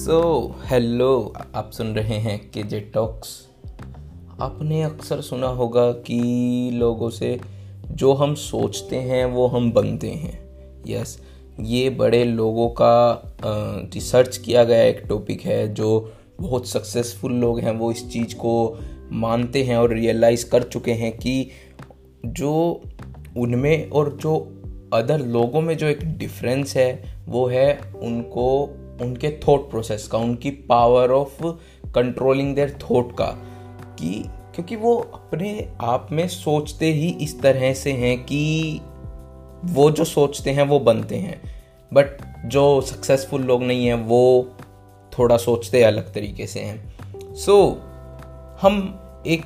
सो so, hello आप सुन रहे हैं के जे टॉक्स आपने अक्सर सुना होगा कि लोगों से जो हम सोचते हैं वो हम बनते हैं। यस yes, ये बड़े लोगों का रिसर्च किया गया एक टॉपिक है जो बहुत सक्सेसफुल लोग हैं वो इस चीज़ को मानते हैं और रियलाइज़ कर चुके हैं कि जो उनमें और जो अदर लोगों में जो एक डिफरेंस है वो है उनको उनके थॉट प्रोसेस का उनकी power of controlling their thought का कि क्योंकि वो अपने आप में सोचते ही इस तरह से हैं कि वो जो सोचते हैं वो बनते हैं बट जो सक्सेसफुल लोग नहीं हैं वो थोड़ा सोचते अलग तरीके से हैं। सो so, हम एक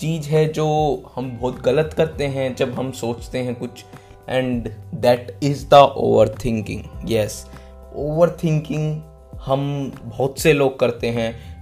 चीज़ है जो हम बहुत गलत करते हैं जब हम सोचते हैं कुछ and that is the overthinking yes overthinking हम बहुत से लोग करते हैं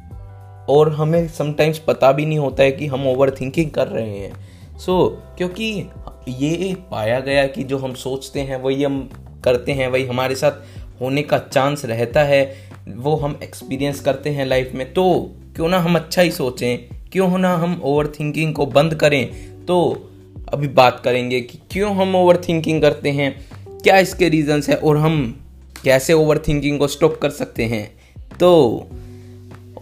और हमें समटाइम्स पता भी नहीं होता है कि हम ओवर थिंकिंग कर रहे हैं। सो so, क्योंकि ये पाया गया कि जो हम सोचते हैं वही हम करते हैं वही हमारे साथ होने का चांस रहता है वो हम एक्सपीरियंस करते हैं लाइफ में। तो क्यों ना हम अच्छा ही सोचें? क्यों ना हम ओवर थिंकिंग को बंद करें? तो अभी बात करेंगे कि क्यों हम ओवर थिंकिंग करते हैं क्या इसके रीजंस है और हम कैसे ओवर थिंकिंग को स्टॉप कर सकते हैं? तो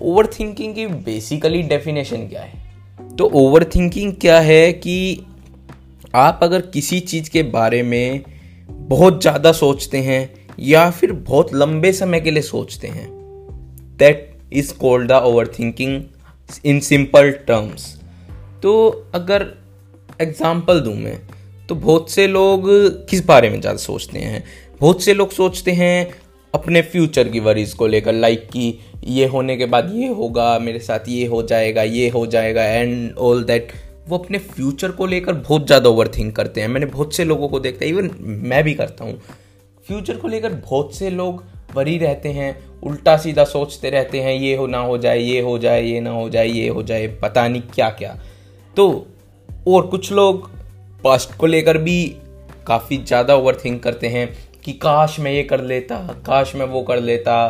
ओवर थिंकिंग की बेसिकली डेफिनेशन क्या है? तो ओवर थिंकिंग क्या है कि आप अगर किसी चीज़ के बारे में बहुत ज़्यादा सोचते हैं या फिर बहुत लंबे समय के लिए सोचते हैं that is called the overthinking in simple terms तो अगर एग्ज़ाम्पल दूँ मैं तो बहुत से लोग किस बारे में ज़्यादा सोचते हैं? बहुत से लोग सोचते हैं अपने फ्यूचर की वरीज को लेकर लाइक कि ये होने के बाद ये होगा, मेरे साथ ये हो जाएगा, ये हो जाएगा एंड ऑल दैट वो अपने फ्यूचर को लेकर बहुत ज़्यादा ओवर थिंक करते हैं। मैंने बहुत से लोगों को देखा इवन मैं भी करता हूँ। फ्यूचर को लेकर बहुत से लोग वरी रहते हैं, उल्टा सीधा सोचते रहते हैं, ये हो ना हो जाए, ये हो जाए, ये ना हो जाए, ये हो जाए, पता नहीं क्या क्या तो और कुछ लोग पास्ट को लेकर भी काफ़ी ज़्यादा ओवर थिंक करते हैं। कि काश मैं ये कर लेता, काश मैं वो कर लेता,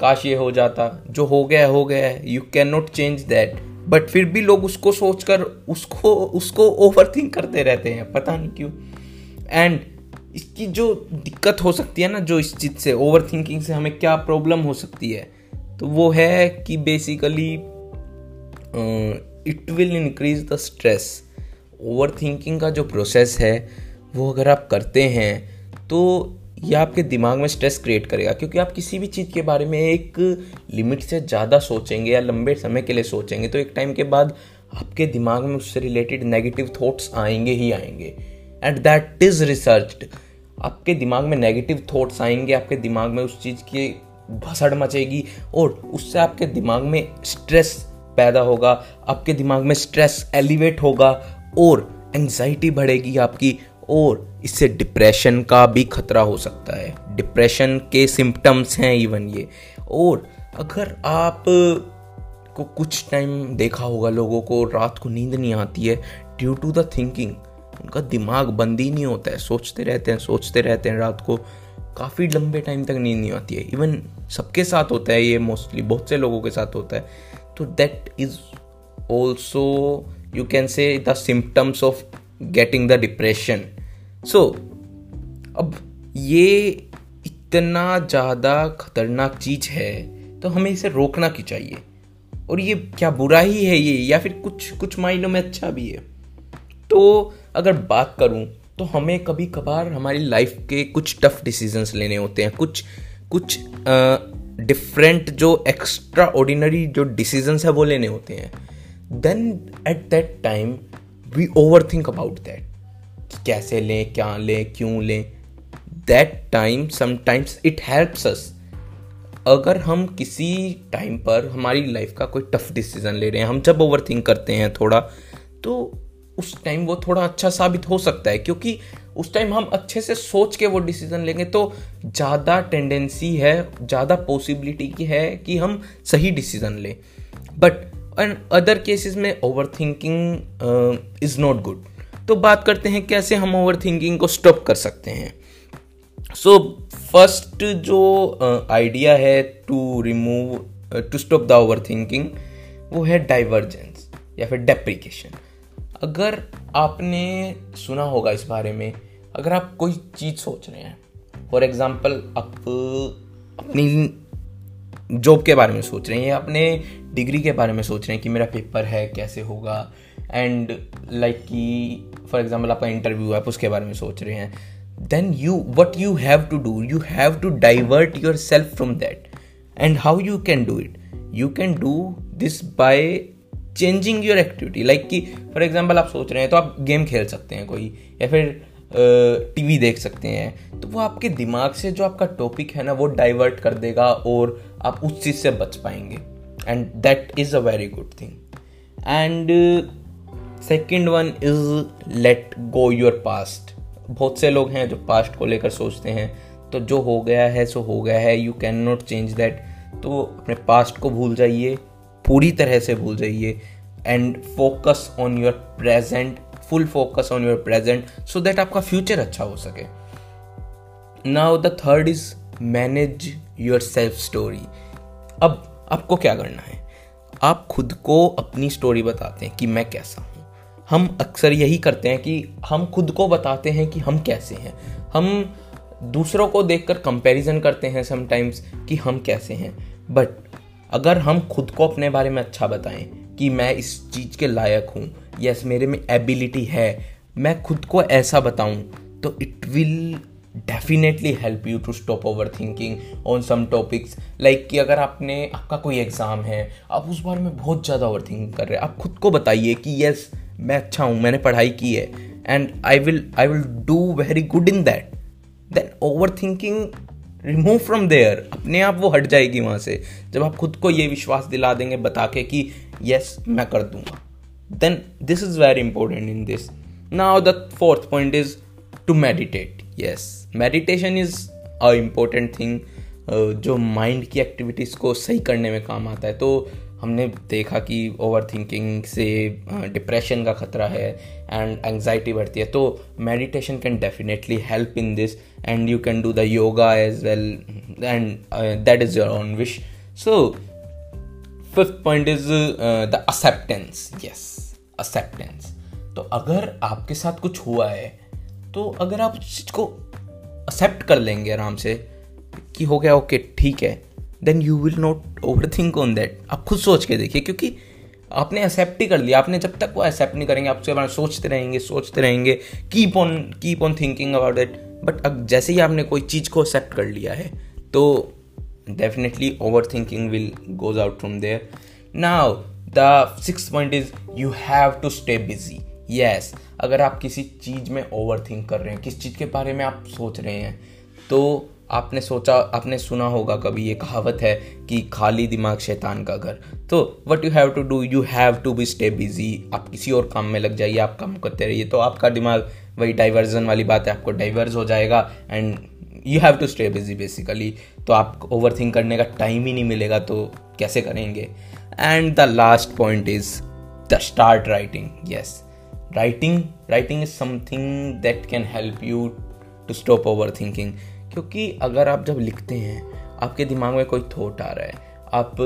काश ये हो जाता। जो हो गया हो गया you can not change that but फिर भी लोग उसको सोचकर, उसको उसको ओवर थिंक करते रहते हैं। पता नहीं क्यों। एंड इसकी जो दिक्कत हो सकती है ना, जो इस चीज़ से ओवर थिंकिंग से हमें क्या प्रॉब्लम हो सकती है तो वो है कि basically it will increase the stress overthinking का जो प्रोसेस है, वो अगर आप करते हैं तो ये आपके दिमाग में स्ट्रेस क्रिएट करेगा, क्योंकि आप किसी भी चीज़ के बारे में एक लिमिट से ज़्यादा सोचेंगे या लंबे समय के लिए सोचेंगे तो एक टाइम के बाद आपके दिमाग में उससे रिलेटेड नेगेटिव थॉट्स आएँगे ही आएँगे। एंड दैट इज़ रिसर्च्ड आपके दिमाग में नेगेटिव थॉट्स आएँगे, आपके दिमाग में उस चीज़ की भसड़ मचेगी और उससे आपके दिमाग में स्ट्रेस पैदा होगा, आपके दिमाग में स्ट्रेस एलिवेट होगा और एंजाइटी बढ़ेगी आपकी और इससे डिप्रेशन का भी खतरा हो सकता है। डिप्रेशन के सिम्टम्स हैं इवन ये। और अगर आप को कुछ टाइम देखा होगा लोगों को, रात को नींद नहीं आती है ड्यू टू द थिंकिंग उनका दिमाग बंद ही नहीं होता है। सोचते रहते हैं, सोचते रहते हैं रात को। काफ़ी लंबे टाइम तक नींद नहीं आती है। इवन सबके साथ होता है ये मोस्टली बहुत से लोगों के साथ होता है। तो that is also you can say the symptoms of getting the depression so अब ये इतना ज़्यादा खतरनाक चीज़ है तो हमें इसे रोकना की चाहिए? और ये क्या बुरा ही है ये, या फिर कुछ कुछ मायनों में अच्छा भी है? तो अगर बात करूँ तो हमें कभी कभार हमारी लाइफ के कुछ टफ डिसीजंस लेने होते हैं। कुछ कुछ डिफरेंट जो एक्स्ट्रा ऑर्डिनरी जो डिसीजंस है, वो लेने होते हैं। Then at that time we overthink about that कैसे लें, क्या लें, क्यों लें? That time sometimes it helps us अगर हम किसी टाइम पर हमारी लाइफ का कोई टफ डिसीज़न ले रहे हैं, हम जब ओवर थिंक करते हैं थोड़ा तो उस टाइम वो थोड़ा अच्छा साबित हो सकता है, क्योंकि उस टाइम हम अच्छे से सोच के वो डिसीज़न लेंगे तो ज़्यादा टेंडेंसी है, ज़्यादा पॉसिबिलिटी की है कि हम सही डिसीज़न लें। बट एंड अदर केसेस में over thinking is not good तो बात करते हैं कैसे हम ओवर थिंकिंग को स्टॉप कर सकते हैं। सो फ़र्स्ट जो आइडिया uh, है to remove to stop the overthinking वो है डाइवर्जेंस या फिर डेप्रिकेशन अगर आपने सुना होगा इस बारे में अगर आप कोई चीज़ सोच रहे हैं फॉर एग्ज़ाम्पल आप अपनी जॉब के बारे में सोच रहे हैं या अपने डिग्री के बारे में सोच रहे हैं कि मेरा पेपर है, कैसे होगा? एंड लाइक कि फॉर एग्ज़ाम्पल आपका इंटरव्यू है, आप उसके बारे में सोच रहे हैं। Then you what you have to do you have to divert yourself from that and how you can do it you can do this by changing your activity like कि फॉर एग्ज़ाम्पल आप सोच रहे हैं तो आप game खेल सकते हैं कोई, या फिर टीवी देख सकते हैं तो वो आपके दिमाग से जो आपका टॉपिक है ना, वो डाइवर्ट कर देगा और आप उस चीज़ से बच पाएँगे। And that is a very good thing and second one is let go your past बहुत से लोग हैं जो पास्ट को लेकर सोचते हैं तो जो हो गया है, सो हो गया है you can not change that तो अपने पास्ट को भूल जाइए, पूरी तरह से भूल जाइए and focus on your present full focus on your present so that आपका फ्यूचर अच्छा हो सके। Now the third is manage yourself story अब आपको क्या करना है? आप खुद को अपनी स्टोरी बताते हैं कि मैं कैसा हूँ। हम अक्सर यही करते हैं कि हम खुद को बताते हैं कि हम कैसे हैं। हम दूसरों को देखकर कंपैरिजन करते हैं समटाइम्स कि हम कैसे हैं। बट अगर हम खुद को अपने बारे में अच्छा बताएँ कि मैं इस चीज़ के लायक हूँ यस मेरे में एबिलिटी है। मैं खुद को ऐसा बताऊँ तो it will definitely help you to stop overthinking on some topics like कि अगर आपने, आपका कोई एग्ज़ाम है, आप उस बारे में बहुत ज़्यादा ओवर थिंकिंग कर रहे हैं, आप खुद को बताइए कि यस मैं अच्छा हूँ, मैंने पढ़ाई की है and I will I will do very good in that then overthinking remove from there अपने आप वो हट जाएगी वहाँ से। जब आप खुद को ये विश्वास दिला देंगे, बता के कि यस मैं कर दूँगा। Then this is very important in this now the fourth point is to meditate yes meditation is a important thing जो माइंड की एक्टिविटीज़ को सही करने में काम आता है। तो हमने देखा कि ओवर थिंकिंग से डिप्रेशन का खतरा है एंड एंगजाइटी बढ़ती है। तो meditation can definitely help in this and you can do the yoga as well and that is your own wish so fifth point is the acceptance yes acceptance तो अगर आपके साथ कुछ हुआ है तो अगर आप उस चीज़ को एक्सेप्ट कर लेंगे आराम से कि हो गया ओके ठीक है then you will not overthink on that आप खुद सोच के देखिए, क्योंकि आपने एक्सेप्ट ही कर लिया। आपने जब तक वो एक्सेप्ट नहीं करेंगे, आप उसके बारे में सोचते रहेंगे सोचते रहेंगे keep on keep on thinking about that but अब जैसे ही आपने कोई चीज़ को एक्सेप्ट कर लिया है तो overthinking will goes out from there now the six point is you have to stay busy yes अगर आप किसी चीज़ में ओवर थिंक कर रहे हैं, किस चीज़ के बारे में आप सोच रहे हैं तो आपने सोचा, आपने सुना होगा कभी ये कहावत है कि खाली दिमाग शैतान का घर। तो what you have to do you have to be stay busy आप किसी और काम में लग जाइए, आप काम करते रहिए तो आपका दिमाग वही डाइवर्जन वाली बात है, आपको डाइवर्स हो जाएगा and you have to stay busy basically तो आप ओवर थिंक करने का टाइम ही नहीं मिलेगा तो कैसे करेंगे? And the last point is the start writing yes writing writing is something that can help you to stop overthinking क्योंकि अगर आप जब लिखते हैं, आपके दिमाग में कोई थॉट आ रहा है, आप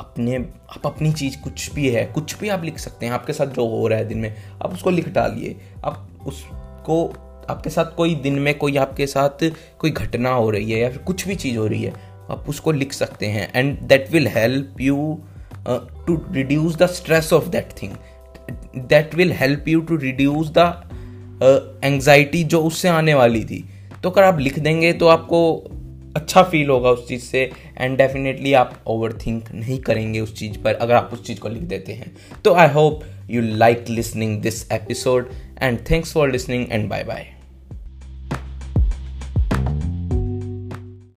अपने, आप अपनी चीज़ कुछ भी है, कुछ भी आप लिख सकते हैं, आपके साथ जो हो रहा है दिन में, आप उसको लिख डालिए। आप उसको आपके साथ कोई दिन में कोई आपके साथ कोई घटना हो रही है या फिर कुछ भी चीज़ हो रही है, आप उसको लिख सकते हैं and that will help you to reduce the stress of that thing that will help you to reduce the anxiety जो उससे आने वाली थी। तो अगर आप लिख देंगे तो आपको अच्छा फील होगा उस चीज़ से एंड डेफिनेटली आप ओवर थिंक नहीं करेंगे उस चीज़ पर अगर आप उस चीज़ को लिख देते हैं। तो I hope you like listening this episode and thanks for listening and bye bye